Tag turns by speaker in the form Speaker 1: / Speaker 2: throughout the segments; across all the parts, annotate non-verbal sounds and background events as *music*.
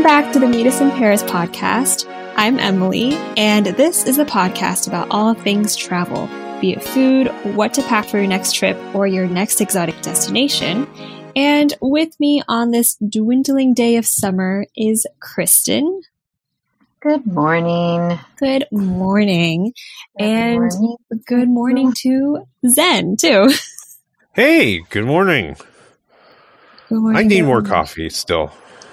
Speaker 1: Welcome back to the Meet Us in Paris podcast. I'm Emily, and this is a podcast about all things travel, be it food, what to pack for your next trip, or your next exotic destination. And with me on this dwindling day of summer is Kristen.
Speaker 2: Good morning.
Speaker 1: Good morning. Good and morning. good morning *laughs* to Zen, too.
Speaker 3: Hey, good morning. Good morning I need more coffee still.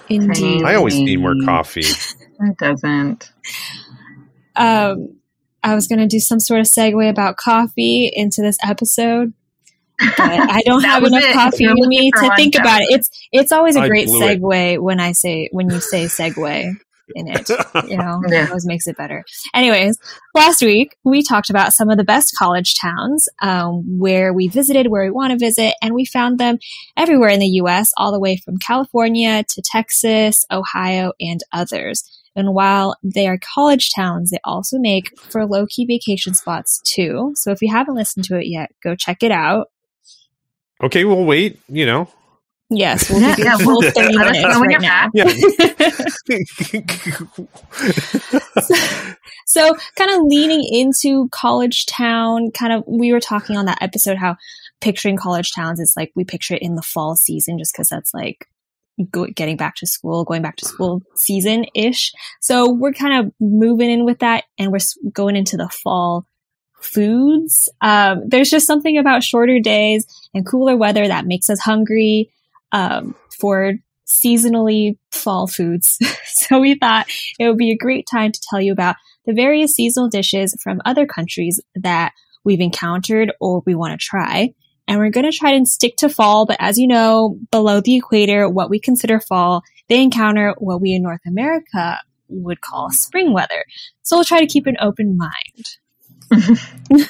Speaker 1: Indeed.
Speaker 3: I always need more coffee. *laughs*
Speaker 2: it doesn't.
Speaker 1: Um, I was going to do some sort of segue about coffee into this episode. But *laughs* I don't have enough it. coffee in me to think about it. It's it's always a great segue it. when I say when you say segue in it. *laughs* You know, yeah. it always makes it better. Anyways, last week we talked about some of the best college towns um, where we visited, where we want to visit, and we found them everywhere in the U.S., all the way from California to Texas, Ohio, and others. And while they are college towns, they also make for low key vacation spots too. So if you haven't listened to it yet, go check it out.
Speaker 3: Okay, we'll wait. You know,
Speaker 1: Yes, we'll give you yeah, full 30 minutes right now. Yeah. so, *laughs* *laughs* so, kind of leaning into college town, kind of, we were talking on that episode how picturing college towns is like we picture it in the fall season just because that's like go, getting back to school, going back to school season ish. So we're kind of moving in with that and we're going into the fall foods. Um, there's just something about shorter days and cooler weather that makes us hungry um, for seasonally fall foods. *laughs* so we thought it would be a great time to tell you about the various seasonal dishes from other countries that we've encountered or we want to try. And we're going to try and stick to fall, but as you know, below the equator, what we consider fall, they encounter what we in North America would call spring weather. So we'll try to keep an open mind. *laughs*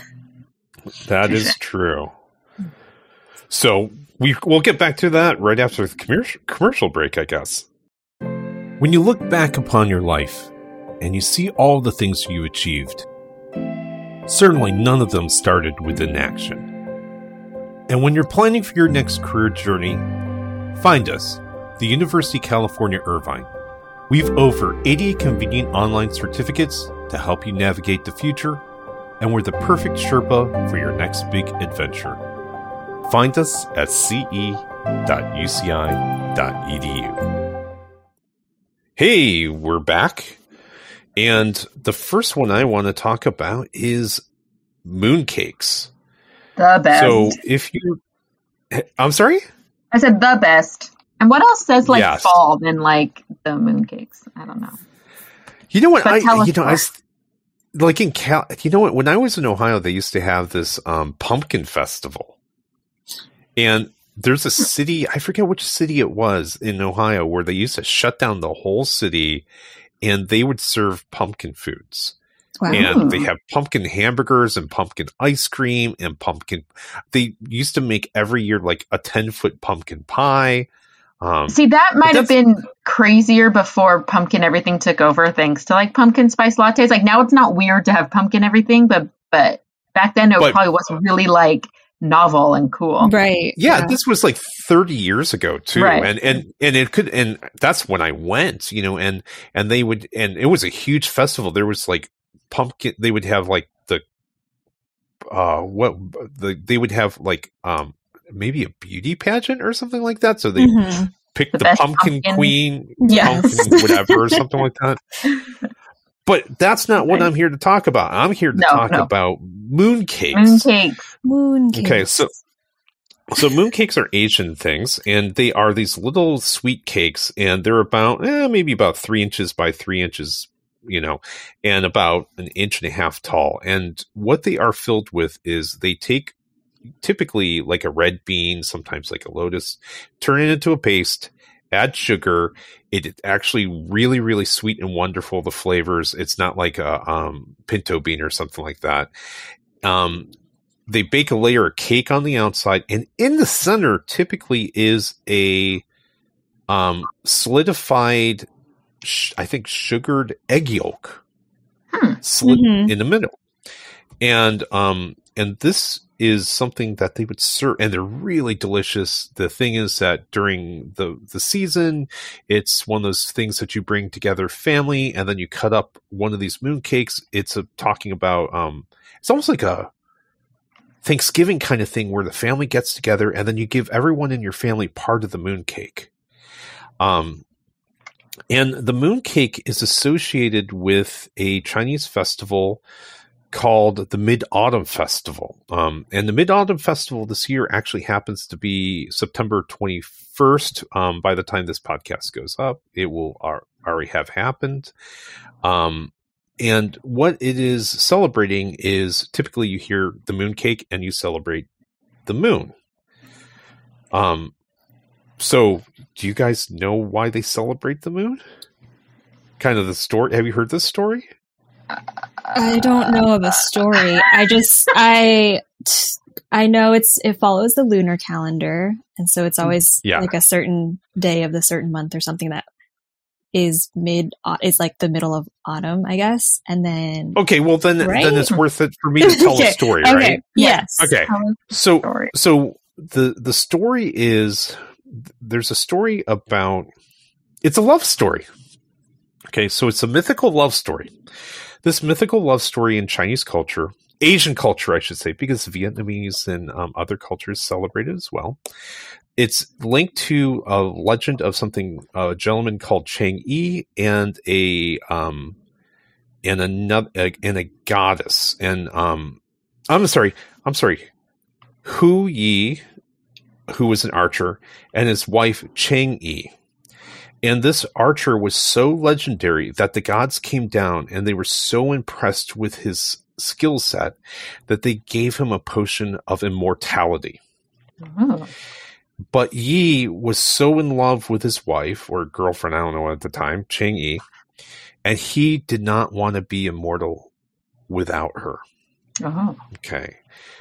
Speaker 3: that is true. So we, we'll get back to that right after the commercial, commercial break, I guess. When you look back upon your life and you see all the things you achieved, certainly none of them started with inaction. And when you're planning for your next career journey, find us, the University of California Irvine. We've over 80 convenient online certificates to help you navigate the future, and we're the perfect Sherpa for your next big adventure. Find us at ce.uci.edu. Hey, we're back. And the first one I want to talk about is mooncakes.
Speaker 2: The best.
Speaker 3: So if you I'm sorry?
Speaker 2: I said the best. And what else says like yes. fall than like the mooncakes? I don't know.
Speaker 3: You know what? I you know I like in Cal. You know what? When I was in Ohio, they used to have this um, pumpkin festival, and there's a city, I forget which city it was in Ohio, where they used to shut down the whole city and they would serve pumpkin foods. Wow. And they have pumpkin hamburgers and pumpkin ice cream and pumpkin. They used to make every year like a 10 foot pumpkin pie.
Speaker 2: Um, See, that might have been crazier before pumpkin everything took over, thanks to like pumpkin spice lattes. Like now it's not weird to have pumpkin everything, but but back then it but, probably was really like novel and cool.
Speaker 1: Right.
Speaker 3: Yeah, yeah, this was like 30 years ago too. Right. And and and it could and that's when I went, you know, and and they would and it was a huge festival. There was like pumpkin they would have like the uh what the they would have like um maybe a beauty pageant or something like that. So they mm-hmm. pick the, the pumpkin, pumpkin, queen, yes. pumpkin whatever or something like that. *laughs* But that's not what I'm here to talk about. I'm here to no, talk no. about mooncakes.
Speaker 2: Mooncakes.
Speaker 1: Mooncakes.
Speaker 3: Okay, so so mooncakes are Asian things, and they are these little sweet cakes, and they're about eh, maybe about three inches by three inches, you know, and about an inch and a half tall. And what they are filled with is they take typically like a red bean, sometimes like a lotus, turn it into a paste, add sugar. It's actually really, really sweet and wonderful. The flavors. It's not like a um, pinto bean or something like that. Um, they bake a layer of cake on the outside, and in the center typically is a um, solidified, sh- I think, sugared egg yolk
Speaker 2: hmm.
Speaker 3: slid mm-hmm. in the middle. And um, and this is something that they would serve and they're really delicious. The thing is that during the the season it's one of those things that you bring together family and then you cut up one of these moon cakes it's a talking about um it's almost like a thanksgiving kind of thing where the family gets together and then you give everyone in your family part of the moon cake um and the moon cake is associated with a chinese festival called the Mid Autumn Festival. Um, and the Mid Autumn Festival this year actually happens to be September 21st. Um, by the time this podcast goes up, it will already have happened. Um, and what it is celebrating is typically you hear the moon cake and you celebrate the moon. Um, so do you guys know why they celebrate the moon? Kind of the story. Have you heard this story?
Speaker 1: I don't know of a story. I just I I know it's it follows the lunar calendar, and so it's mm, always yeah. like a certain day of the certain month or something that is mid is like the middle of autumn, I guess. And then
Speaker 3: okay, well then right? then it's worth it for me to *laughs* tell okay. a story,
Speaker 1: right?
Speaker 3: Okay.
Speaker 1: Yes.
Speaker 3: Okay. So so the the story is there's a story about it's a love story. Okay, so it's a mythical love story. This mythical love story in Chinese culture, Asian culture, I should say, because Vietnamese and um, other cultures celebrate it as well. It's linked to a legend of something a gentleman called Chang Yi and a um, and another and a goddess and um, I'm sorry, I'm sorry, Hu Yi, who was an archer, and his wife Chang Yi. And this archer was so legendary that the gods came down and they were so impressed with his skill set that they gave him a potion of immortality. Oh. But Yi was so in love with his wife or girlfriend, I don't know at the time, Chang Yi, and he did not want to be immortal without her. Oh. Okay.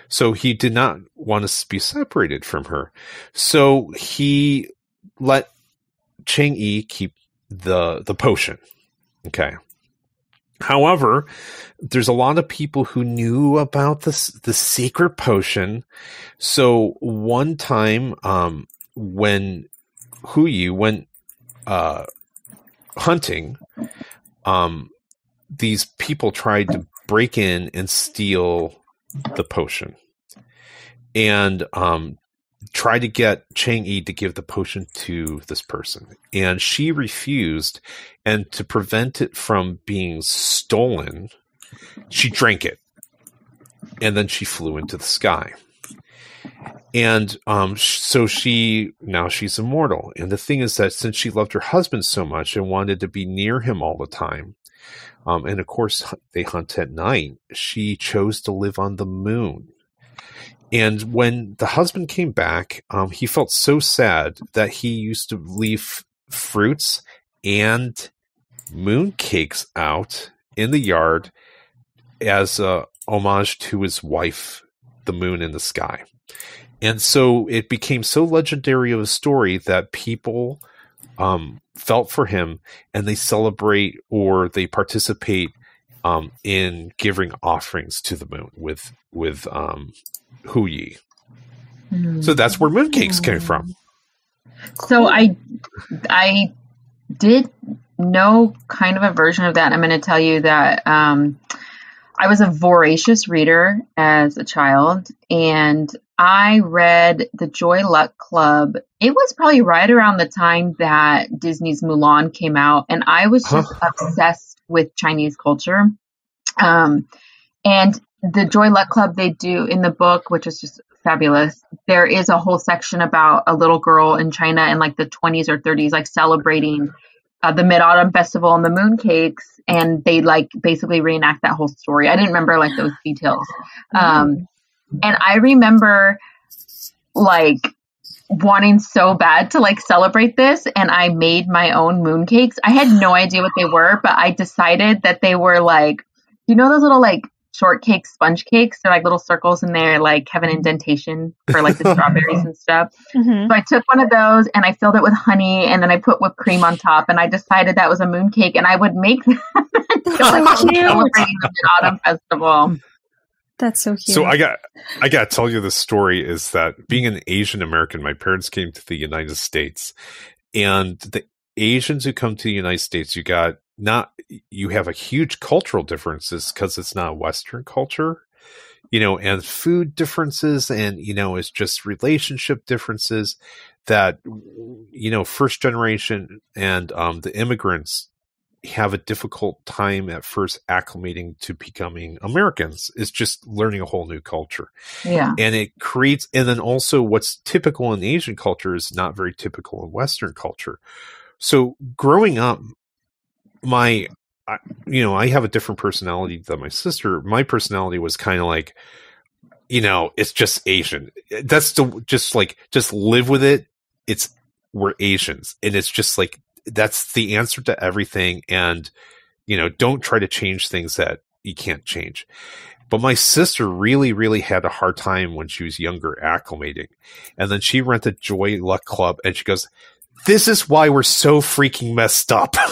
Speaker 3: So he did not want to be separated from her. So he let Chang Yi keep the the potion. Okay. However, there's a lot of people who knew about this the secret potion. So one time, um, when Hu Yi went uh, hunting, um, these people tried to break in and steal the potion. And um, tried to get Chang Yi to give the potion to this person, and she refused. And to prevent it from being stolen, she drank it, and then she flew into the sky. And um, so she now she's immortal. And the thing is that since she loved her husband so much and wanted to be near him all the time, um, and of course they hunt at night, she chose to live on the moon and when the husband came back, um, he felt so sad that he used to leave fruits and moon cakes out in the yard as a homage to his wife, the moon in the sky. And so it became so legendary of a story that people um, felt for him and they celebrate or they participate um, in giving offerings to the moon with with um, Hu Yi. Mm. So that's where mooncakes came from.
Speaker 2: So I I did know kind of a version of that. I'm going to tell you that um, I was a voracious reader as a child, and I read the Joy Luck Club. It was probably right around the time that Disney's Mulan came out, and I was just huh. obsessed with Chinese culture. Um, and the Joy Luck Club they do in the book, which is just fabulous. There is a whole section about a little girl in China in like the 20s or 30s, like celebrating uh, the Mid Autumn Festival and the mooncakes, and they like basically reenact that whole story. I didn't remember like those details, um, and I remember like wanting so bad to like celebrate this and I made my own mooncakes. I had no idea what they were, but I decided that they were like you know those little like shortcake sponge cakes. They're like little circles and they're like have an indentation for like the *laughs* strawberries and stuff. Mm-hmm. So I took one of those and I filled it with honey and then I put whipped cream on top and I decided that was a moon cake and I would make that until I was celebrating the Autumn Festival.
Speaker 1: That's so cute.
Speaker 3: So I got I got to tell you the story is that being an Asian American, my parents came to the United States, and the Asians who come to the United States, you got not you have a huge cultural differences because it's not Western culture, you know, and food differences, and you know, it's just relationship differences that you know first generation and um, the immigrants have a difficult time at first acclimating to becoming Americans. It's just learning a whole new culture.
Speaker 2: Yeah.
Speaker 3: And it creates, and then also what's typical in Asian culture is not very typical in Western culture. So growing up, my, I, you know, I have a different personality than my sister. My personality was kind of like, you know, it's just Asian. That's the, just like, just live with it. It's, we're Asians. And it's just like, that's the answer to everything and you know don't try to change things that you can't change but my sister really really had a hard time when she was younger acclimating and then she rented joy luck club and she goes this is why we're so freaking messed up *laughs*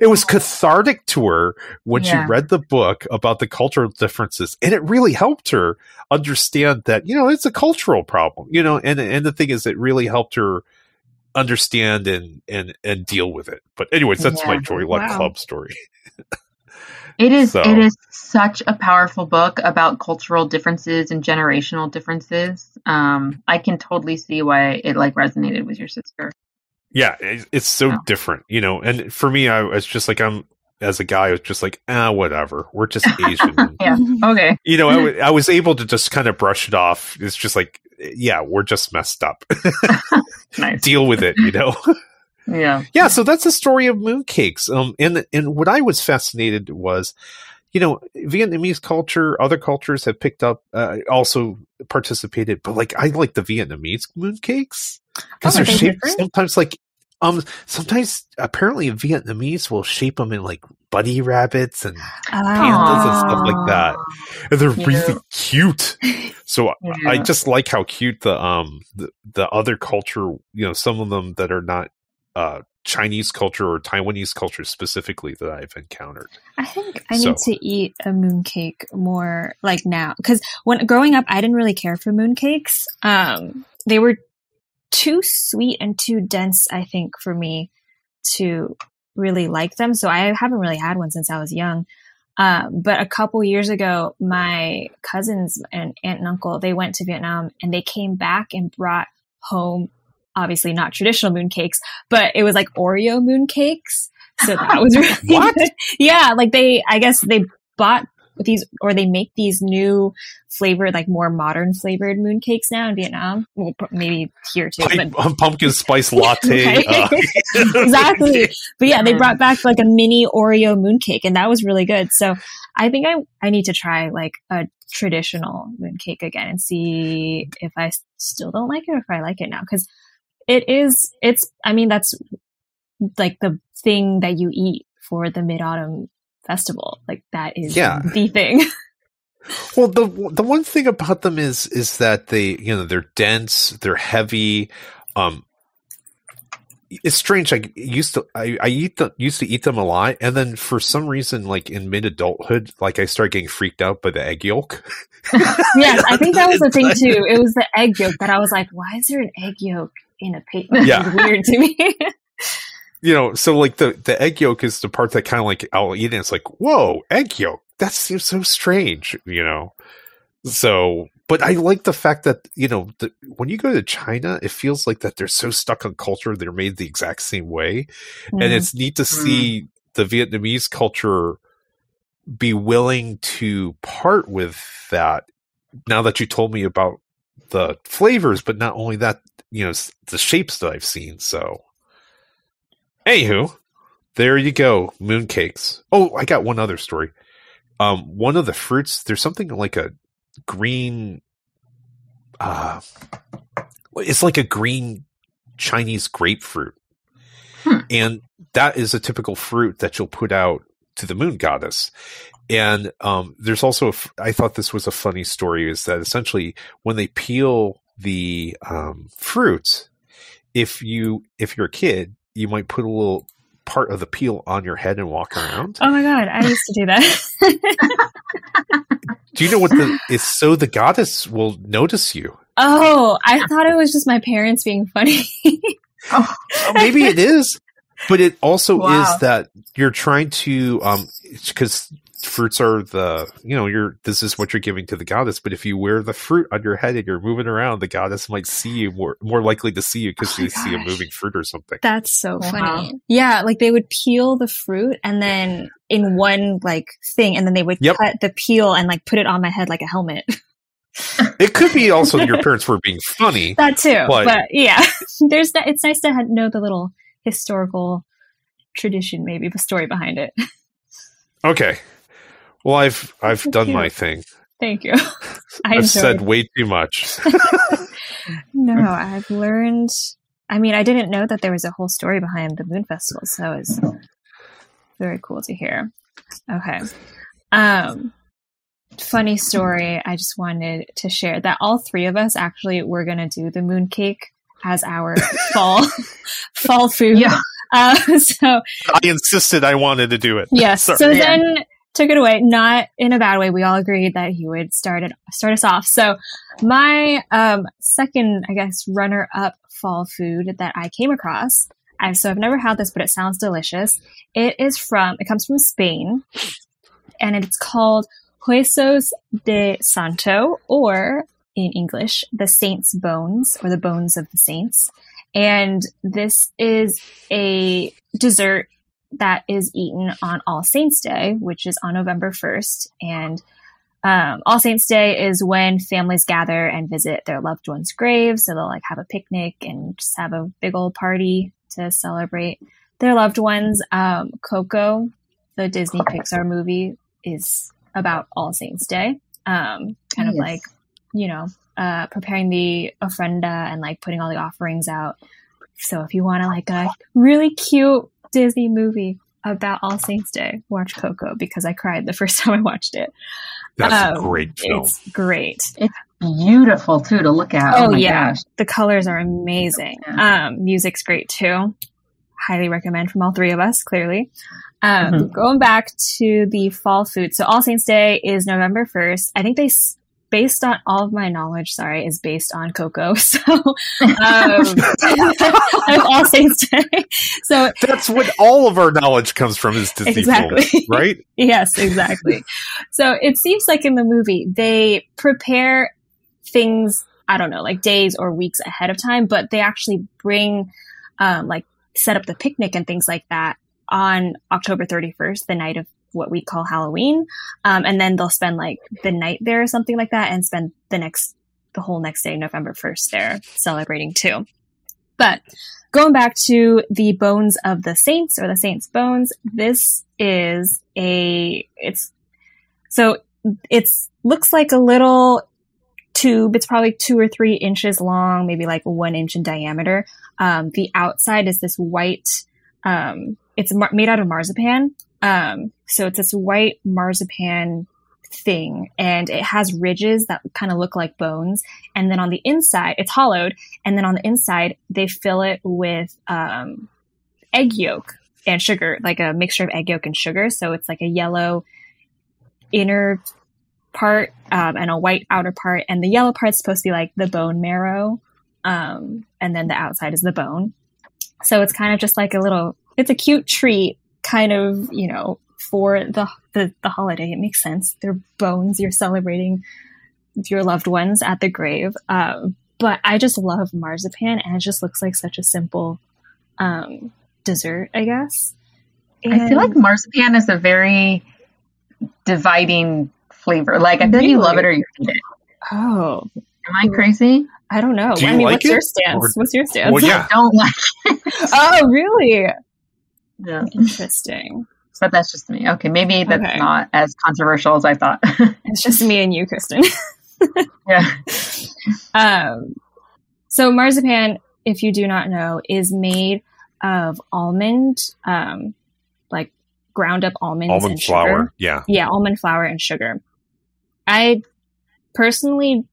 Speaker 3: it was cathartic to her when yeah. she read the book about the cultural differences and it really helped her understand that you know it's a cultural problem you know and and the thing is it really helped her understand and and and deal with it. But anyways, that's yeah. my Joy Luck wow. Club story. *laughs*
Speaker 2: it is so. it is such a powerful book about cultural differences and generational differences. Um, I can totally see why it like resonated with your sister.
Speaker 3: Yeah, it's so oh. different, you know. And for me, I was just like, I'm as a guy, I was just like, ah, whatever. We're just *laughs* Asian.
Speaker 2: yeah. Okay.
Speaker 3: You know, I, *laughs* w- I was able to just kind of brush it off. It's just like, yeah, we're just messed up. *laughs* nice. Deal with it, you know.
Speaker 2: Yeah.
Speaker 3: Yeah. So that's the story of mooncakes. Um, and and what I was fascinated was, you know, Vietnamese culture, other cultures have picked up, uh, also participated, but like I like the Vietnamese mooncakes because oh, they're shaped different? sometimes like um, sometimes apparently Vietnamese will shape them in like bunny rabbits and pandas and stuff like that, and they're yeah. really cute. So *laughs* yeah. I just like how cute the um the, the other culture, you know, some of them that are not uh Chinese culture or Taiwanese culture specifically that I've encountered.
Speaker 1: I think I so. need to eat a mooncake more like now because when growing up, I didn't really care for mooncakes. Um, they were too sweet and too dense, I think, for me to really like them. So I haven't really had one since I was young. Um, but a couple years ago, my cousins and aunt and uncle, they went to Vietnam and they came back and brought home, obviously not traditional mooncakes, but it was like Oreo mooncakes. So that was really *laughs* what? yeah, like they, I guess they bought these or they make these new flavored like more modern flavored mooncakes now in Vietnam well maybe here too
Speaker 3: but, *laughs* pumpkin spice *laughs* latte uh.
Speaker 1: exactly but yeah they brought back like a mini Oreo mooncake and that was really good so I think I I need to try like a traditional mooncake again and see if I still don't like it or if I like it now because it is it's I mean that's like the thing that you eat for the mid autumn festival. Like that is yeah. the thing. *laughs*
Speaker 3: well, the the one thing about them is is that they you know they're dense, they're heavy. Um, it's strange. I used to I, I eat them used to eat them a lot, and then for some reason, like in mid adulthood, like I started getting freaked out by the egg yolk. *laughs*
Speaker 1: yes, I think that was the thing *laughs* too. It was the egg yolk that I was like, why is there an egg yolk in a paper? Yeah, weird to me *laughs*
Speaker 3: you know, so like the the egg yolk is the part that kind of like I'll eat, and it's like, whoa, egg yolk. That seems so strange, you know. So, but I like the fact that you know the, when you go to China, it feels like that they're so stuck on culture; they're made the exact same way, mm. and it's neat to mm. see the Vietnamese culture be willing to part with that. Now that you told me about the flavors, but not only that, you know, the shapes that I've seen. So Anywho, there you go, mooncakes. Oh, I got one other story. Um, one of the fruits, there's something like a green. Uh, it's like a green Chinese grapefruit, hmm. and that is a typical fruit that you'll put out to the moon goddess. And um, there's also, I thought this was a funny story, is that essentially when they peel the um, fruit, if you if you're a kid, you might put a little part of the peel on your head and walk around.
Speaker 1: Oh my god, I used to do that. *laughs*
Speaker 3: do you know what the is so the goddess will notice you?
Speaker 1: Oh, I thought it was just my parents being funny.
Speaker 3: oh, *laughs* maybe it is, but it also wow. is that you're trying to um because fruits are the you know you're this is what you're giving to the goddess but if you wear the fruit on your head and you're moving around the goddess might see you more more likely to see you because oh they gosh. see a moving fruit or something.
Speaker 1: That's so funny. Yeah like they would peel the fruit and then in one like thing and then they would yep. cut the peel and like put it on my head like a helmet. *laughs*
Speaker 3: It could be also your parents were being funny *laughs*
Speaker 1: that too but, but yeah. *laughs* There's that it's nice to have, know the little historical tradition maybe the story behind it.
Speaker 3: Okay well, I've I've done cute. my thing.
Speaker 1: Thank you. *laughs*
Speaker 3: I have said way too much. *laughs* *laughs*
Speaker 1: no, I've learned. I mean, I didn't know that there was a whole story behind the Moon Festival, so it's very cool to hear. Okay. Um, funny story. I just wanted to share that all three of us actually were going to do the moon cake as our fall fall food.
Speaker 2: Yeah.
Speaker 1: Uh, so
Speaker 3: I insisted I wanted to do it.
Speaker 1: Yes. Sorry. So then took it away, not in a bad way. We all agreed that he would start it, start us off. So my um, second, I guess, runner up fall food that I came across. I, so I've never had this, but it sounds delicious. It is from, it comes from Spain and it's called Huesos de Santo or in English, the saints' bones or the bones of the saints. And this is a dessert that is eaten on All Saints Day, which is on November 1st. And um, All Saints Day is when families gather and visit their loved ones' graves. So they'll like have a picnic and just have a big old party to celebrate their loved ones. Um, Coco, the Disney Pixar movie, is about All Saints Day. Um, kind yes. of like, you know, uh, preparing the ofrenda and like putting all the offerings out. So if you want to like a really cute Disney movie about All Saints Day. Watch Coco because I cried the *laughs* first time I watched it.
Speaker 3: That's um, a great film.
Speaker 1: It's great.
Speaker 2: It's beautiful too to look at.
Speaker 1: Oh, oh yeah, gosh. the colors are amazing. Yeah. Um, music's great too. Highly recommend from all three of us. Clearly, um, mm-hmm. going back to the fall food. So All Saints Day is November first. I think they based on all of my knowledge, sorry, is based on Coco. *laughs* So, um, *laughs* *laughs* all saints day. So
Speaker 3: that's what all of our knowledge comes from is Disney exactly. right?
Speaker 1: yes, exactly. so it seems like in the movie they prepare things. I don't know, like days or weeks ahead of time, but they actually bring, um, like set up the picnic and things like that on October 31st, the night of what we call Halloween. Um, and then they'll spend like the night there or something like that and spend the next, the whole next day, November 1st there celebrating too. But going back to the bones of the saints or the saints bones, this is a, it's, so it's looks like a little tube. It's probably two or three inches long, maybe like one inch in diameter. Um, the outside is this white, um, it's mar- made out of marzipan. Um, so it's this white marzipan thing and it has ridges that kind of look like bones. And then on the inside, it's hollowed. And then on the inside, they fill it with, um, egg yolk and sugar, like a mixture of egg yolk and sugar. So it's like a yellow inner part, um, and a white outer part. And the yellow part is supposed to be like the bone marrow. Um, and then the outside is the bone. So it's kind of just like a little, it's a cute treat kind of, you know, for the, the, the holiday. It makes sense. They're bones. You're celebrating your loved ones at the grave. Um, but I just love marzipan, and it just looks like such a simple um, dessert, I guess.
Speaker 2: And I feel like marzipan is a very dividing flavor. Like I feel really? you love it or you hate it.
Speaker 1: Oh,
Speaker 2: am I crazy?
Speaker 1: I don't know.
Speaker 3: Do
Speaker 1: I
Speaker 3: mean,
Speaker 1: like
Speaker 3: what's
Speaker 1: it? your stance? Or, what's your stance?
Speaker 3: Well, yeah.
Speaker 2: I don't like it. *laughs*
Speaker 1: oh, really?
Speaker 2: Yeah.
Speaker 1: Interesting.
Speaker 2: But that's just me. Okay, maybe that's okay. not as controversial as I thought. *laughs*
Speaker 1: it's just me and you, Kristen. *laughs*
Speaker 2: yeah.
Speaker 1: Um, so marzipan, if you do not know, is made of almond, um, like ground up almonds
Speaker 3: almond
Speaker 1: and
Speaker 3: flour.
Speaker 1: Sugar.
Speaker 3: Yeah.
Speaker 1: Yeah, almond flour and sugar. I personally,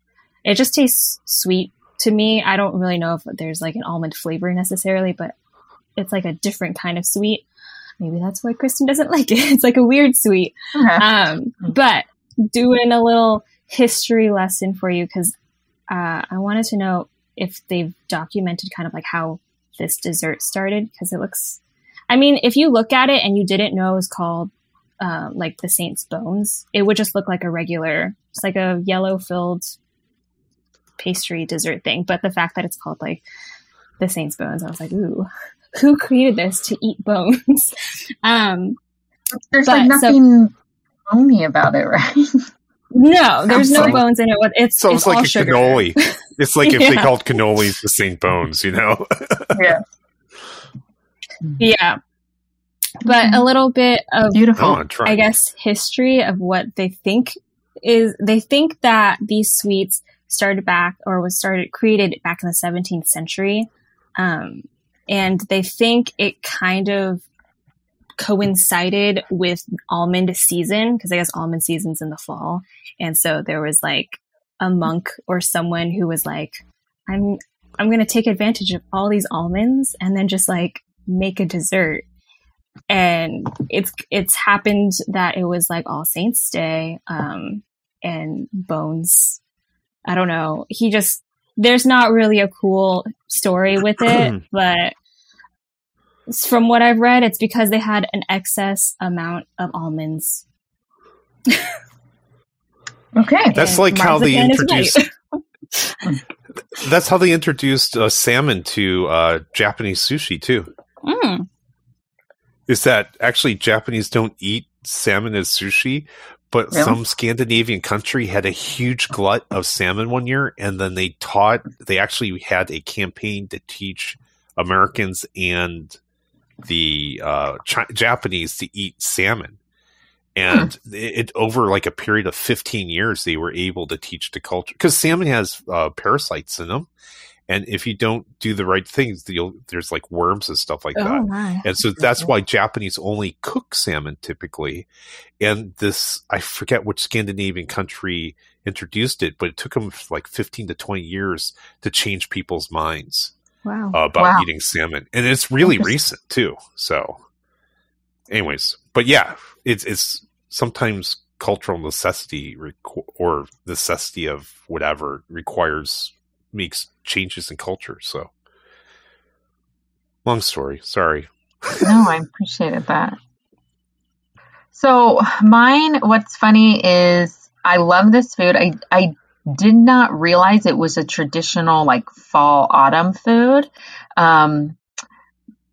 Speaker 1: it just tastes sweet to me. I don't really know if there's like an almond flavor necessarily, but it's like a different kind of sweet. maybe that's why Kristen doesn't *laughs* like it. It's like a weird sweet. Okay. Um, but doing a little history lesson for you because uh, I wanted to know if they've documented kind of like how this dessert started because it looks. I mean, if you look at it and you didn't know it was called uh, like the Saint's Bones, it would just look like a regular, it's like a yellow filled pastry dessert thing. But the fact that it's called like the Saint's Bones, I was like, ooh, who created this to eat bones? *laughs* um,
Speaker 2: There's like nothing so, bony about it, right?
Speaker 1: No, there's no bones in it. It's so it's, like a sugar.
Speaker 3: cannoli. *laughs* It's like if yeah. they called cannolis the Saint Bones, you know? *laughs*
Speaker 2: yeah.
Speaker 1: Yeah. But a little bit of beautiful, oh, I guess, history of what they think is they think that these sweets started back or was started created back in the 17th century. Um, and they think it kind of coincided with almond season because I guess almond season's in the fall. And so there was like a monk or someone who was like, I'm, I'm going to take advantage of all these almonds and then just like make a dessert. And it's, it's happened that it was like All Saints Day, um, and Bones. I don't know. He just, there's not really a cool story with it, *clears throat* but from what I've read, it's because they had an excess amount of almonds. *laughs*
Speaker 2: okay,
Speaker 3: that's like how they introduced. *laughs* that's how they introduced uh, salmon to uh, Japanese sushi too. Mm. Is that actually Japanese don't eat salmon as sushi, but really? some Scandinavian country had a huge glut of salmon one year, and then they taught. They actually had a campaign to teach Americans and the uh, Ch- Japanese to eat salmon. And hmm. it, over like a period of 15 years, they were able to teach the culture because salmon has uh, parasites in them. And if you don't do the right things, there's like worms and stuff like oh, that. My. And so that's why Japanese only cook salmon typically. And this, I forget which Scandinavian country introduced it, but it took them like 15 to 20 years to change people's minds
Speaker 1: wow.
Speaker 3: uh, about
Speaker 1: wow.
Speaker 3: eating salmon, and it's really recent too. So, anyways, but yeah, it's it's sometimes cultural necessity requ- or necessity of whatever requires makes changes in culture. So, long story. Sorry. *laughs*
Speaker 2: no, I appreciated that. So mine, what's funny is I love this food. I I did not realize it was a traditional like fall autumn food. Um,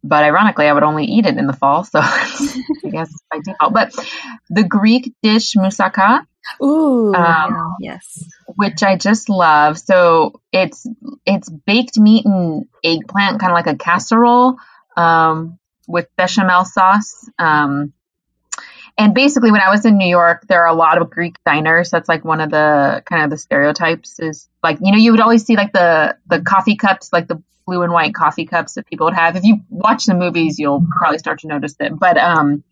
Speaker 2: but ironically, I would only eat it in the fall, so *laughs* I guess by default. But the Greek dish moussaka,
Speaker 1: ooh, um, yes,
Speaker 2: which I just love. So it's it's baked meat and eggplant, kind of like a casserole um, with bechamel sauce. Um, and basically, when I was in New York, there are a lot of Greek diners. That's like one of the kind of the stereotypes is like, you know, you would always see like the, the coffee cups, like the blue and white coffee cups that people would have. If you watch the movies, you'll probably start to notice it. But, um,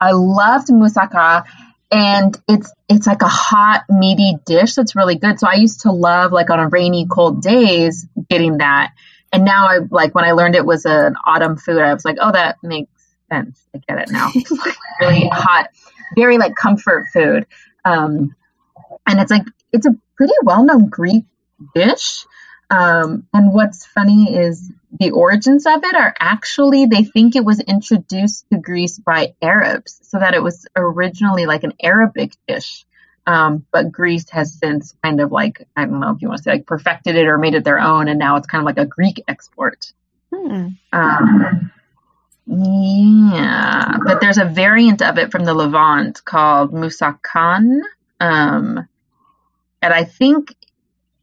Speaker 2: I loved moussaka and it's, it's like a hot, meaty dish that's really good. So I used to love like on a rainy, cold days getting that. And now I like when I learned it was an autumn food, I was like, oh, that makes sense. I get it now. *laughs* really hot, very like comfort food. Um, and it's like, it's a pretty well known Greek dish. Um, and what's funny is the origins of it are actually, they think it was introduced to Greece by Arabs, so that it was originally like an Arabic dish. Um, but Greece has since kind of like, I don't know if you want to say like perfected it or made it their own, and now it's kind of like a Greek export. Hmm. Um, yeah, but there's a variant of it from the Levant called Moussakan. Um, and I think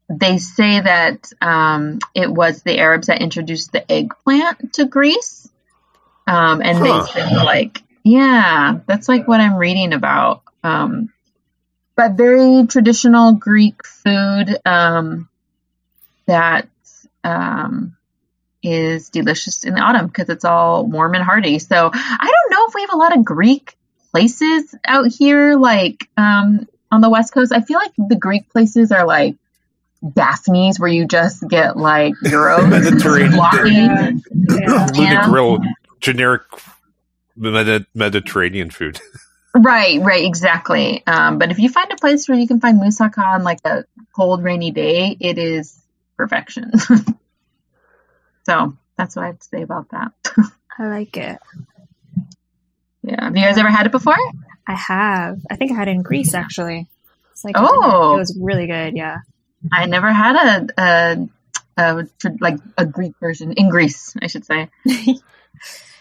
Speaker 2: they say that um, it was the Arabs that introduced the eggplant to Greece. Um, and huh. they say, like, yeah, that's like what I'm reading about. Um, but very traditional Greek food um, that um, is delicious in the autumn because it's all warm and hearty. So I don't know if we have a lot of Greek places out here, like um, on the West Coast. I feel like the Greek places are like Daphne's, where you just get like *laughs* gyros,
Speaker 3: Mediterranean, yeah. yeah. grill, generic Medi- Mediterranean food. *laughs*
Speaker 2: Right, right, exactly. Um, but if you find a place where you can find moussaka on like a cold, rainy day, it is perfection. *laughs* so that's what I have to say about that.
Speaker 1: I like it.
Speaker 2: Yeah. Have you guys ever had it before?
Speaker 1: I have. I think I had it in Greece actually. It's like
Speaker 2: Oh.
Speaker 1: it was really good. Yeah.
Speaker 2: I never had a, a, a like a Greek version in Greece, I should say. *laughs*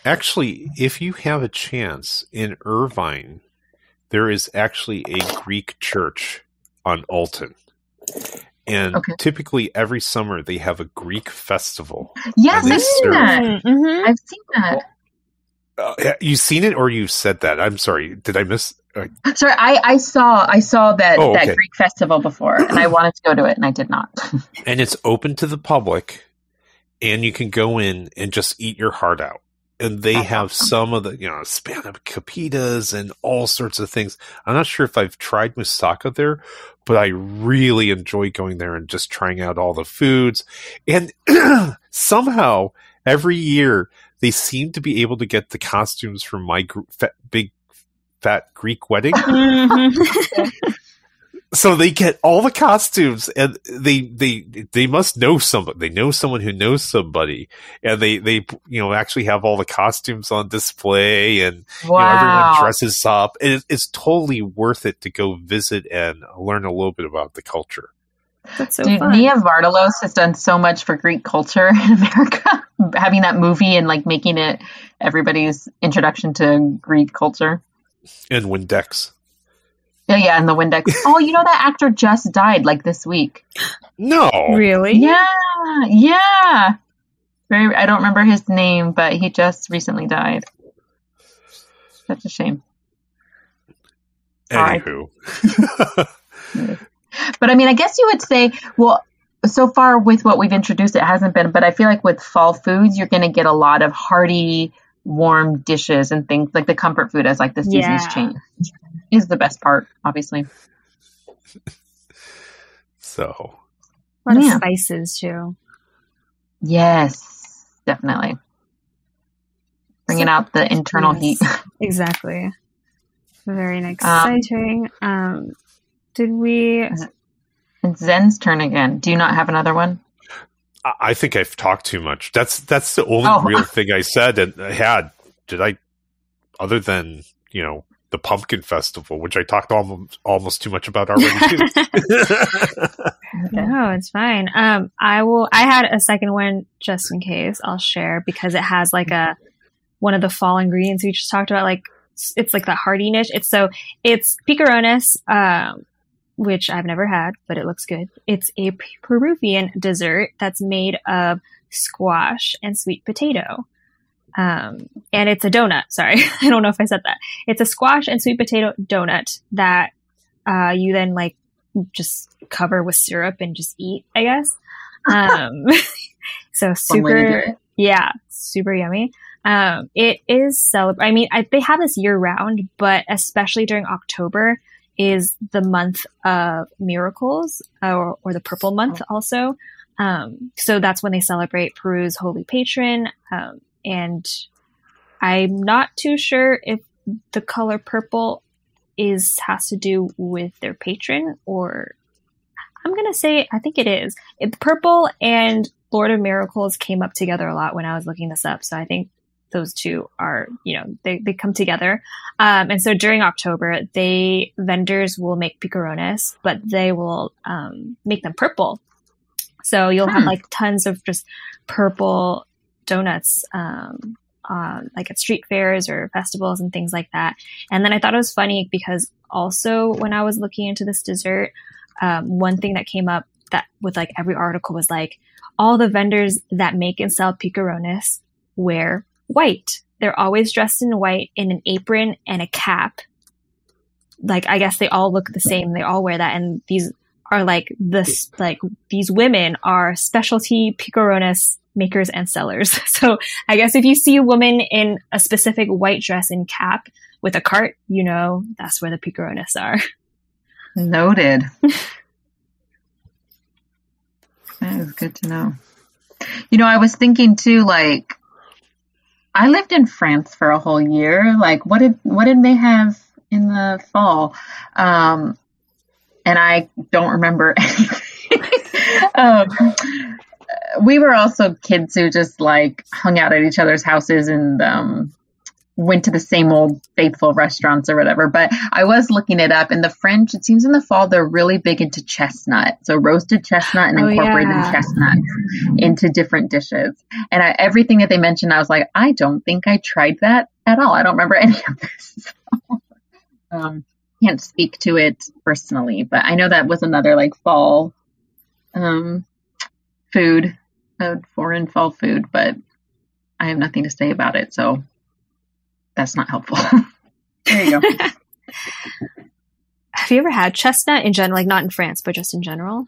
Speaker 3: Actually, if you have a chance in Irvine, there is actually a Greek church on Alton. And
Speaker 2: Okay.
Speaker 3: typically every summer they have a Greek festival.
Speaker 2: Yes, I've seen
Speaker 3: serve-
Speaker 2: that.
Speaker 1: hmm
Speaker 2: I've seen that.
Speaker 3: Uh, you seen it or you've said that? I'm sorry. Did I miss? Uh,
Speaker 2: Sorry, I, I saw I saw that
Speaker 3: Oh,
Speaker 2: that. Greek festival before, and I wanted to go to it, and I did not. *laughs*
Speaker 3: and it's open to the public, and you can go in and just eat your heart out. And they
Speaker 2: That's
Speaker 3: have
Speaker 2: awesome.
Speaker 3: some of the, you know, Spanish capitas and all sorts of things. I'm not sure if I've tried moussaka there, but I really enjoy going there and just trying out all the foods. And *clears throat* somehow every year they seem to be able to get the costumes from my gr- fat, big fat Greek wedding. *laughs*
Speaker 1: Mhm.
Speaker 3: so they get all the costumes and they they they must know somebody they know someone who knows somebody and they they you know actually have all the costumes on display and you know, everyone dresses up and it, it's totally worth it to go visit and learn a little bit about the culture
Speaker 1: That's so
Speaker 2: Dude,
Speaker 1: fun.
Speaker 2: Nia Vardalos has done so much for Greek culture in America, *laughs* having that movie and like making it everybody's introduction to Greek culture.
Speaker 3: And windex
Speaker 2: Yeah, yeah, and the Windex. oh, you know that actor just died like this week.
Speaker 3: no
Speaker 1: really?
Speaker 2: Yeah, yeah. Very. I don't remember his name, but he just recently died. Such a shame.
Speaker 3: Anywho *laughs*
Speaker 2: But I mean, I guess you would say, well, so far with what we've introduced, it hasn't been. But I feel like with fall foods, you're going to get a lot of hearty, warm dishes and things like the comfort food as like the seasons
Speaker 1: Yeah.
Speaker 2: change is the best part, obviously. *laughs*
Speaker 3: so
Speaker 1: A lot
Speaker 2: Yeah.
Speaker 1: of spices too.
Speaker 2: Yes, definitely. Bringing
Speaker 1: So-
Speaker 2: out the internal
Speaker 1: Yes.
Speaker 2: heat. *laughs*
Speaker 1: Exactly. Very exciting. Um, did we?
Speaker 2: It's Zen's turn again. Do you not have another one?
Speaker 3: I- I think I've talked too much. That's that's the only
Speaker 2: Oh.
Speaker 3: real thing I said and I had. Did I other than, you know, the pumpkin festival, which I talked almost almost too much about already too. *laughs* *laughs*
Speaker 1: No, it's fine. Um, I will. I had a second one just in case. I'll share because it has like a one of the fall ingredients we just talked about. Like it's like the hardiness. It's so it's picarones, um, which I've never had, but it looks good. It's a Peruvian dessert that's made of squash and sweet potato. Um, and it's a donut. *laughs* Sorry, I don't know if I said that. It's a squash and sweet potato donut that uh, you then like just cover with syrup and just eat, I guess. Um, *laughs* so
Speaker 2: One way to do
Speaker 1: super, yeah, super yummy. Um, it is celebrate. I mean, I, they have this year round, but especially during October is the month of miracles, or, or the purple month also. Um, so that's when they celebrate Peru's holy patron. Um, and I'm not too sure if the color purple is has to do with their patron or I'm gonna say I think it is. It, purple and Lord of Miracles came up together a lot when I was looking this up, so I think those two are you know they, they come together. Um, and so during October, they vendors will make picarones, but they will um, make them purple. So you'll have
Speaker 2: Hmm.
Speaker 1: like tons of just purple donuts, um, um, like at street fairs or festivals and things like that. And then I thought it was funny because also when I was looking into this dessert, um, one thing that came up that with like every article was like all the vendors that make and sell picarones wear white. They're always dressed in white in an apron and a cap. Like I guess they all look the same. They all wear that, and these are like this like these women are specialty picarones makers and sellers. *laughs* So I guess if you see a woman in a specific white dress and cap with a cart, you know that's where the picarones are. *laughs*
Speaker 2: Noted. *laughs* that is good to know. You know, I was thinking too, like, I lived in France for a whole year. Like, what did what did they have in the fall? Um, and I don't remember *laughs* anything. um, we were also kids who just like hung out at each other's houses and um, went to the same old faithful restaurants or whatever. But I was looking it up, and the French, it seems in the fall, they're really big into chestnut. So roasted chestnut and oh, incorporating yeah. chestnut into different dishes. And I, everything that they mentioned, I was like, I don't think I tried that at all. I don't remember *laughs* any of this. So, *laughs* um, can't speak to it personally, but I know that was another like fall um, food, a foreign fall food, but I have nothing to say about it. So that's not helpful. there you go. *laughs*
Speaker 1: Have you ever had chestnut in general, like not in France, but just in general?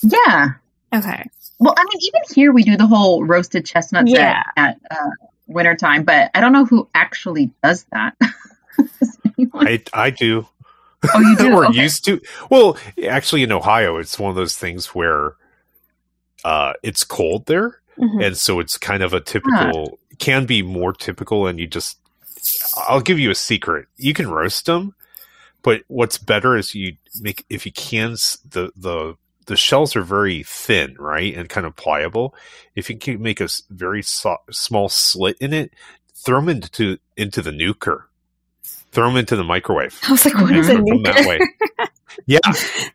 Speaker 2: Yeah.
Speaker 1: Okay.
Speaker 2: Well, I mean, even here we do the whole roasted chestnuts yeah. at, at uh, wintertime, but I don't know who actually does that. *laughs*
Speaker 3: I, I do.
Speaker 2: Oh, you do? *laughs*
Speaker 3: We're
Speaker 2: okay.
Speaker 3: used to. Well, actually, in Ohio, it's one of those things where uh, it's cold there, mm-hmm. and so it's kind of a typical. Can be more typical, and you just I'll give you a secret. You can roast them, but what's better is you make if you can the the the shells are very thin, right, and kind of pliable. If you can make a very so- small slit in it, throw them into into the nuker. Throw them into the microwave.
Speaker 1: I was like, "What is a nuker?"
Speaker 3: Yeah,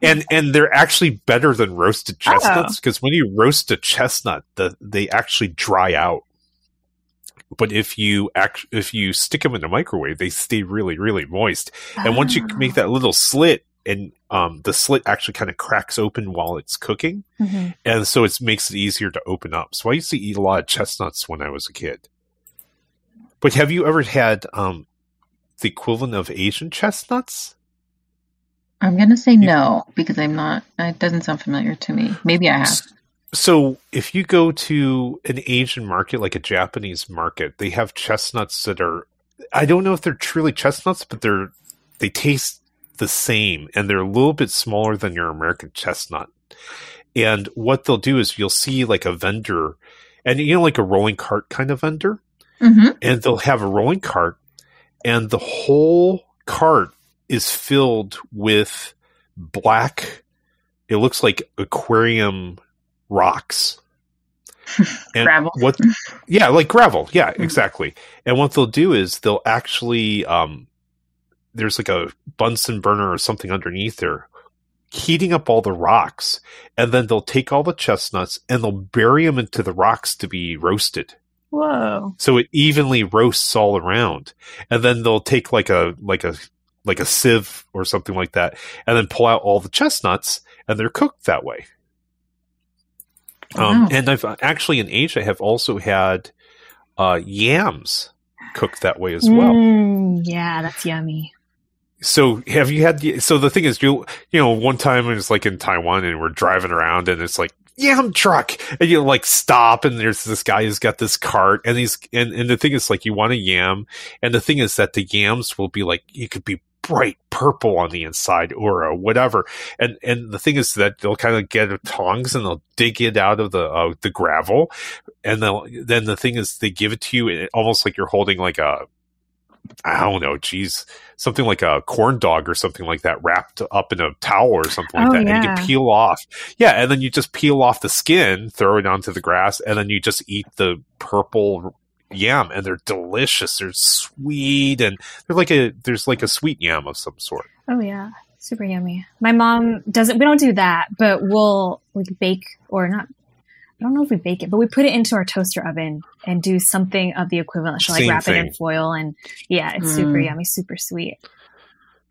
Speaker 3: and and they're actually better than roasted oh. chestnuts because oh. when you roast a chestnut, the they actually dry out but if you act if you stick them in the microwave, they stay really really moist. And once you make that little slit, and um, the slit actually kind of cracks open while it's cooking, mm-hmm. and so it makes it easier to open up. So I used to eat a lot of chestnuts when I was a kid. But have you ever had um, the equivalent of Asian chestnuts?
Speaker 2: I'm gonna say no because I'm not. It doesn't sound familiar to me. Maybe I have
Speaker 3: so if you go to an Asian market like a Japanese market, they have chestnuts that are I don't know if they're truly chestnuts, but they're they taste the same and they're a little bit smaller than your American chestnut. And what they'll do is you'll see like a vendor and you know like a rolling cart kind of vendor. Mm-hmm. And they'll have a rolling cart and the whole cart is filled with black it looks like aquarium rocks. *laughs*
Speaker 2: And gravel.
Speaker 3: What? *laughs* Yeah, like gravel. Yeah, mm-hmm. exactly. And what they'll do is they'll actually um, there's like a Bunsen burner or something underneath there, heating up all the rocks, and then they'll take all the chestnuts and they'll bury them into the rocks to be roasted.
Speaker 1: Whoa!
Speaker 3: So it evenly roasts all around, and then they'll take like a like a like a sieve or something like that, and then pull out all the chestnuts, and they're cooked that way. Um, wow. And I've actually in Asia have also had uh, yams cooked that way as well.
Speaker 1: Mm, yeah, that's yummy.
Speaker 3: So have you had? The, so the thing is, you you know, one time it was like in Taiwan, and we're driving around, and it's like yam truck, and you like stop, and there's this guy who's got this cart, and he's and and the thing is, like, you want a yam, and the thing is that the yams will be like, you could be bright purple on the inside or a whatever. And and the thing is that they'll kind of get tongs and they'll dig it out of the uh, the gravel, and then the thing is they give it to you almost like you're holding like a I don't know, geez, something like a corn dog or something like that wrapped up in a towel or something like oh, that. Yeah. And you can peel off. Yeah. And then you just peel off the skin, throw it onto the grass, and then you just eat the purple yam and they're delicious. They're sweet and they're like a there's like a sweet yam of some sort.
Speaker 1: Oh yeah. Super yummy. My mom doesn't we don't do that, but we'll like bake or not I don't know if we bake it, but we put it into our toaster oven and do something of the equivalent. She'll like Same wrap thing. it in foil and yeah, it's mm. super yummy, super sweet.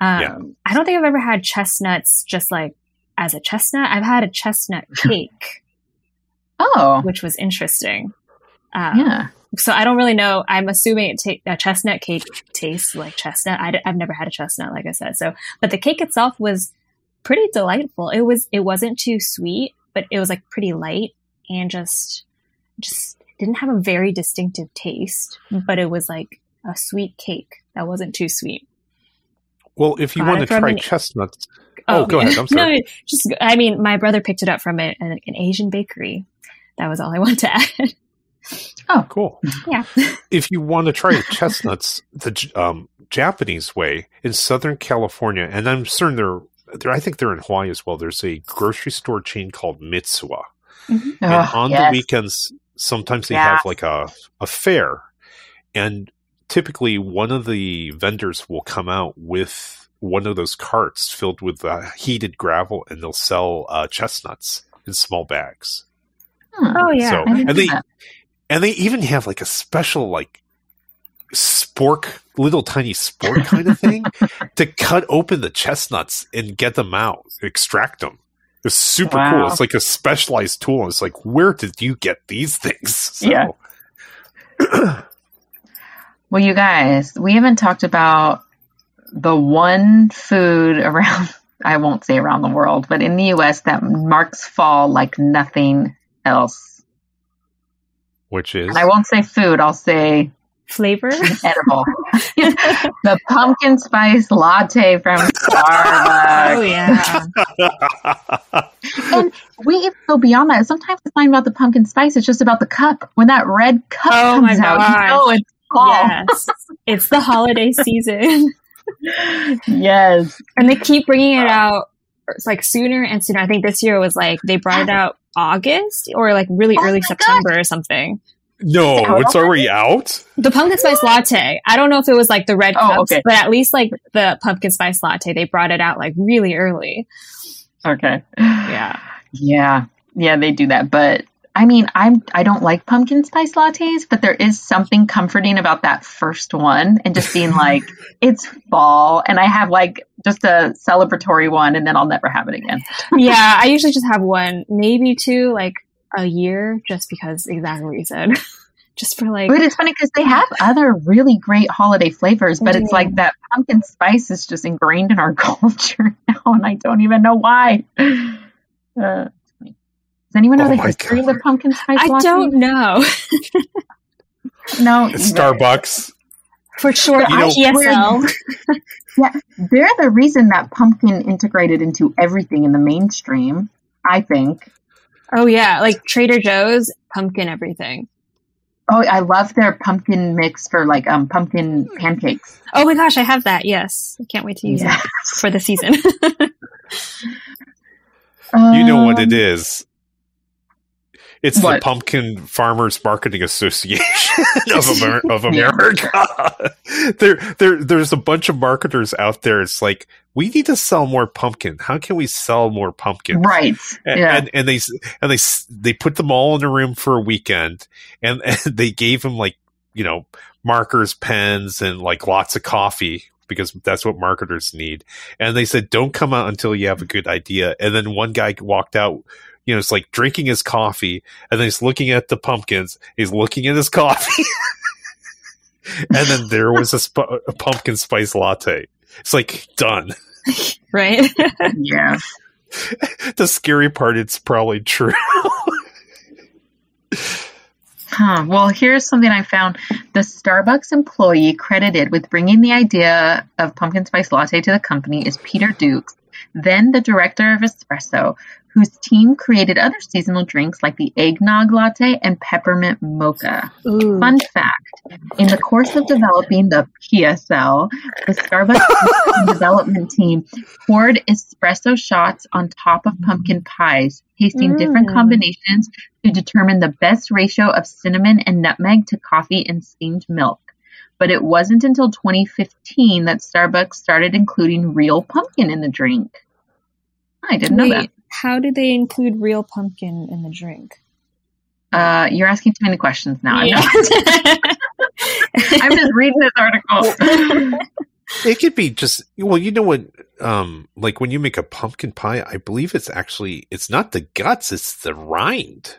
Speaker 1: Um, yeah. I don't think I've ever had chestnuts just like as a chestnut. I've had a chestnut *laughs* cake.
Speaker 2: oh,
Speaker 1: which was interesting. Um,
Speaker 2: yeah
Speaker 1: so I don't really know. I'm assuming it ta- a chestnut cake tastes like chestnut. i d- I've never had a chestnut, like I said. So, but the cake itself was pretty delightful. It was, it wasn't too sweet, but it was like pretty light and just, just didn't have a very distinctive taste, but it was like a sweet cake that wasn't too sweet.
Speaker 3: Well, if you want to try an, chestnuts, oh, oh, go ahead. *laughs* I'm sorry.
Speaker 1: No, just, I mean, my brother picked it up from an, an Asian bakery. That was all I wanted to *laughs* add.
Speaker 2: Oh,
Speaker 3: cool.
Speaker 1: Yeah.
Speaker 3: if you want to try *laughs* chestnuts the um, Japanese way in Southern California, and I'm certain they're, they're, I think they're in Hawaii as well. There's a grocery store chain called Mitsuwa,
Speaker 2: mm-hmm.
Speaker 3: and oh, on yes. the weekends, sometimes they yeah. have like a a fair, and typically one of the vendors will come out with one of those carts filled with uh, heated gravel, and they'll sell uh, chestnuts in small bags.
Speaker 1: Oh yeah,
Speaker 3: so, and they that. And they even have like a special like spork, little tiny spork kind of thing *laughs* to cut open the chestnuts and get them out, extract them. It's super wow. cool. It's like a specialized tool. It's like, where did you get these things?
Speaker 2: So. Yeah. *clears throat* well, you guys, we haven't talked about the one food *laughs* around, I won't say around the world, but in the US that marks fall like nothing else.
Speaker 3: Which is?
Speaker 2: And I won't say food, I'll say
Speaker 1: flavor
Speaker 2: edible. *laughs* the pumpkin spice latte from Starbucks.
Speaker 1: Oh yeah. *laughs*
Speaker 2: and we even go beyond that. Sometimes it's not about the pumpkin spice; it's just about the cup. When that red cup oh comes out, you know it's fall. Yes,
Speaker 1: it's the holiday season. *laughs*
Speaker 2: yes,
Speaker 1: and they keep bringing it uh, out. It's like sooner and sooner. I think this year was like they brought it out August or like really oh early September God. or something.
Speaker 3: No, it's already out.
Speaker 1: The pumpkin spice latte. I don't know if it was like the red oh, cups, okay. but at least like the pumpkin spice latte, they brought it out like really early.
Speaker 2: Okay.
Speaker 1: Yeah.
Speaker 2: Yeah. Yeah, they do that. But I mean, I'm I don't like pumpkin spice lattes, but there is something comforting about that first one and just being like, *laughs* it's fall, and I have like just a celebratory one, and then I'll never have it again. *laughs*
Speaker 1: yeah, I usually just have one, maybe two, like a year just because exactly what you said. *laughs* just for like
Speaker 2: But it's funny because they have other really great holiday flavors, but it's like that pumpkin spice is just ingrained in our *laughs* culture now and I don't even know why. Uh, does anyone know oh the history God. of the pumpkin spice
Speaker 1: I
Speaker 2: latte?
Speaker 1: don't know.
Speaker 2: no.
Speaker 3: It's Starbucks.
Speaker 1: For sure, you know, PSL. *laughs*
Speaker 2: yeah, they're the reason that pumpkin integrated into everything in the mainstream, I think.
Speaker 1: Oh yeah, like Trader Joe's pumpkin everything.
Speaker 2: Oh, I love their pumpkin mix for like um pumpkin pancakes.
Speaker 1: Oh my gosh, I have that. Yes, I can't wait to use yes. it for the season. *laughs* *laughs*
Speaker 3: you know what it um, is. It's what? the Pumpkin Farmers Marketing Association *laughs* *laughs* of, Amer- of *laughs* America. there, there, there's a bunch of marketers out there. It's like we need to sell more pumpkin. How can we sell more pumpkin?
Speaker 2: Right.
Speaker 3: And,
Speaker 2: yeah.
Speaker 3: and, and they and they they put them all in a room for a weekend, and, and they gave them like you know markers, pens, and like lots of coffee because that's what marketers need. And they said, don't come out until you have a good idea. And then one guy walked out you know, it's like drinking his coffee and then he's looking at the pumpkins. He's looking at his *laughs* coffee. and then there was a, sp- a, pumpkin spice latte. It's like done. *laughs*
Speaker 1: Right? *laughs*
Speaker 2: yeah.
Speaker 3: the scary part, it's probably true.
Speaker 2: Huh. Well, here's something I found. The Starbucks employee credited with bringing the idea of pumpkin spice latte to the company is Peter Dukes, then the director of espresso, whose team created other seasonal drinks like the eggnog latte and peppermint mocha. Ooh. Fun fact in the course of developing the PSL, the Starbucks *laughs* development team poured espresso shots on top of pumpkin pies, tasting mm. different combinations to determine the best ratio of cinnamon and nutmeg to coffee and steamed milk. But it wasn't until 2015 that Starbucks started including real pumpkin in the drink. I didn't Wait, know that.
Speaker 1: How do they include real pumpkin in the drink?
Speaker 2: Uh, you're asking too many questions now. Yeah. I'm, *laughs* I'm just reading this article. *laughs*
Speaker 3: it could be just well, you know what? Um, like when you make a pumpkin pie, I believe it's actually it's not the guts; it's the rind.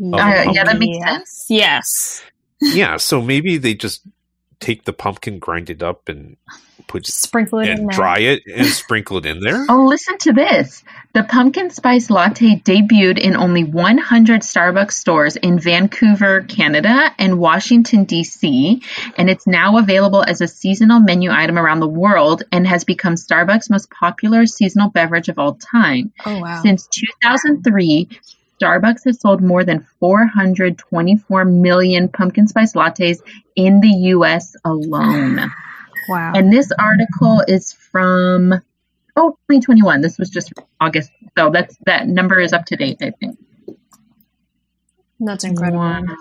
Speaker 2: Uh, yeah, that makes sense.
Speaker 1: Yes.
Speaker 3: yeah, so maybe they just take the pumpkin, grind it up, and put
Speaker 1: sprinkle it
Speaker 3: and dry it and sprinkle it in there. *laughs*
Speaker 2: Oh, listen to this! The pumpkin spice latte debuted in only 100 Starbucks stores in Vancouver, Canada, and Washington D.C., and it's now available as a seasonal menu item around the world and has become Starbucks' most popular seasonal beverage of all time.
Speaker 1: Oh wow!
Speaker 2: Since 2003. Starbucks has sold more than 424 million pumpkin spice lattes in the US alone. *sighs*
Speaker 1: Wow.
Speaker 2: And this article is from oh 2021. This was just August. So that's that number is up to date, I think.
Speaker 1: That's incredible. One.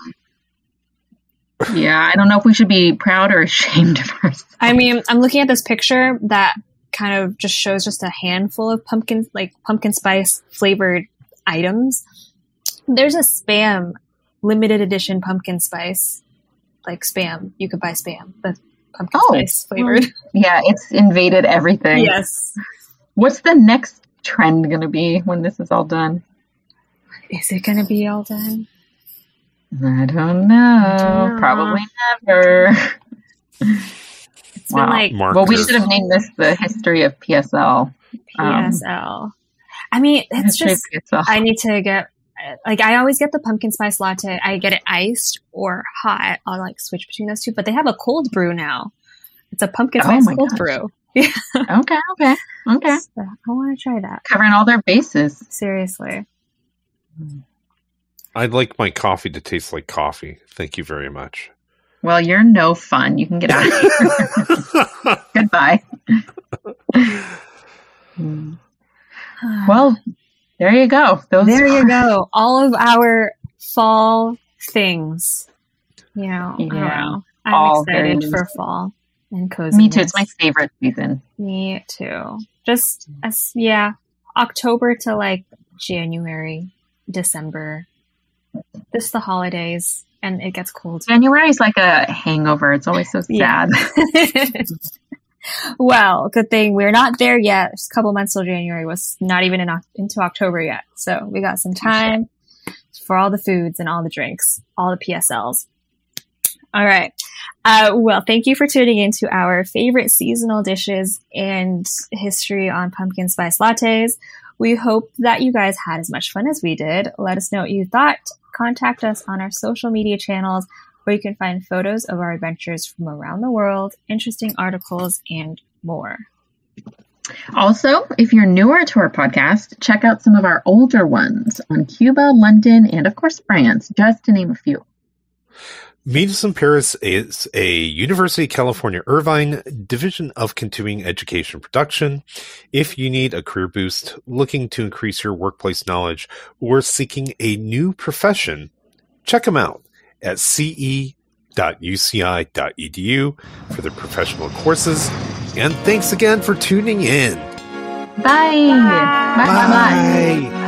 Speaker 2: Yeah, I don't know if we should be proud or *laughs* ashamed of ourselves.
Speaker 1: I mean, I'm looking at this picture that kind of just shows just a handful of pumpkin like pumpkin spice flavored items. There's a spam limited edition pumpkin spice like spam. You could buy spam, but pumpkin oh, spice flavored. *laughs*
Speaker 2: Yeah, it's invaded everything.
Speaker 1: Yes.
Speaker 2: What's the next trend going to be when this is all done?
Speaker 1: Is it going to be all done?
Speaker 2: I don't know. Probably never. *laughs*
Speaker 1: It's wow. been like
Speaker 2: well, we should have named this the history of PSL.
Speaker 1: PSL. Um, I mean, it's just I need to get like I always get the pumpkin spice latte. I get it iced or hot. I'll like switch between those two, but they have a cold brew now. It's a pumpkin oh spice oh cold gosh. brew.
Speaker 2: Yeah. *laughs* okay. Okay. Okay. So I
Speaker 1: want to try that.
Speaker 2: Covering all their bases.
Speaker 1: Seriously.
Speaker 3: I'd like my coffee to taste like coffee. Thank you very much.
Speaker 2: Well, you're no fun. You can get out of here. *laughs* *laughs* Goodbye. well, there you go.
Speaker 1: Those there are... you go. *laughs* All of our fall things. You know, yeah. I'm All excited for fall and cozy.
Speaker 2: Me too. It's my favorite season.
Speaker 1: Me too. Just as yeah, October to like January, December. Just the holidays and it gets cold.
Speaker 2: January is like a hangover. It's always so sad. Yeah. *laughs* *laughs*
Speaker 1: well, good thing we're not there yet. It's a couple months till January was not even in, into October yet. So we got some time for all the foods and all the drinks, all the PSLs. All right. Uh, well, thank you for tuning in to our favorite seasonal dishes and history on pumpkin spice lattes. We hope that you guys had as much fun as we did. Let us know what you thought contact us on our social media channels where you can find photos of our adventures from around the world, interesting articles, and more.
Speaker 2: Also, if you're newer to our podcast, check out some of our older ones on Cuba, London, and of course France, just to name a few.
Speaker 3: Meet Us in Paris is a University of California Irvine Division of Continuing Education production. If you need a career boost, looking to increase your workplace knowledge, or seeking a new profession, check them out at ce.uci.edu for the professional courses. And thanks again for tuning in.
Speaker 2: Bye.
Speaker 3: Bye. Bye. Bye.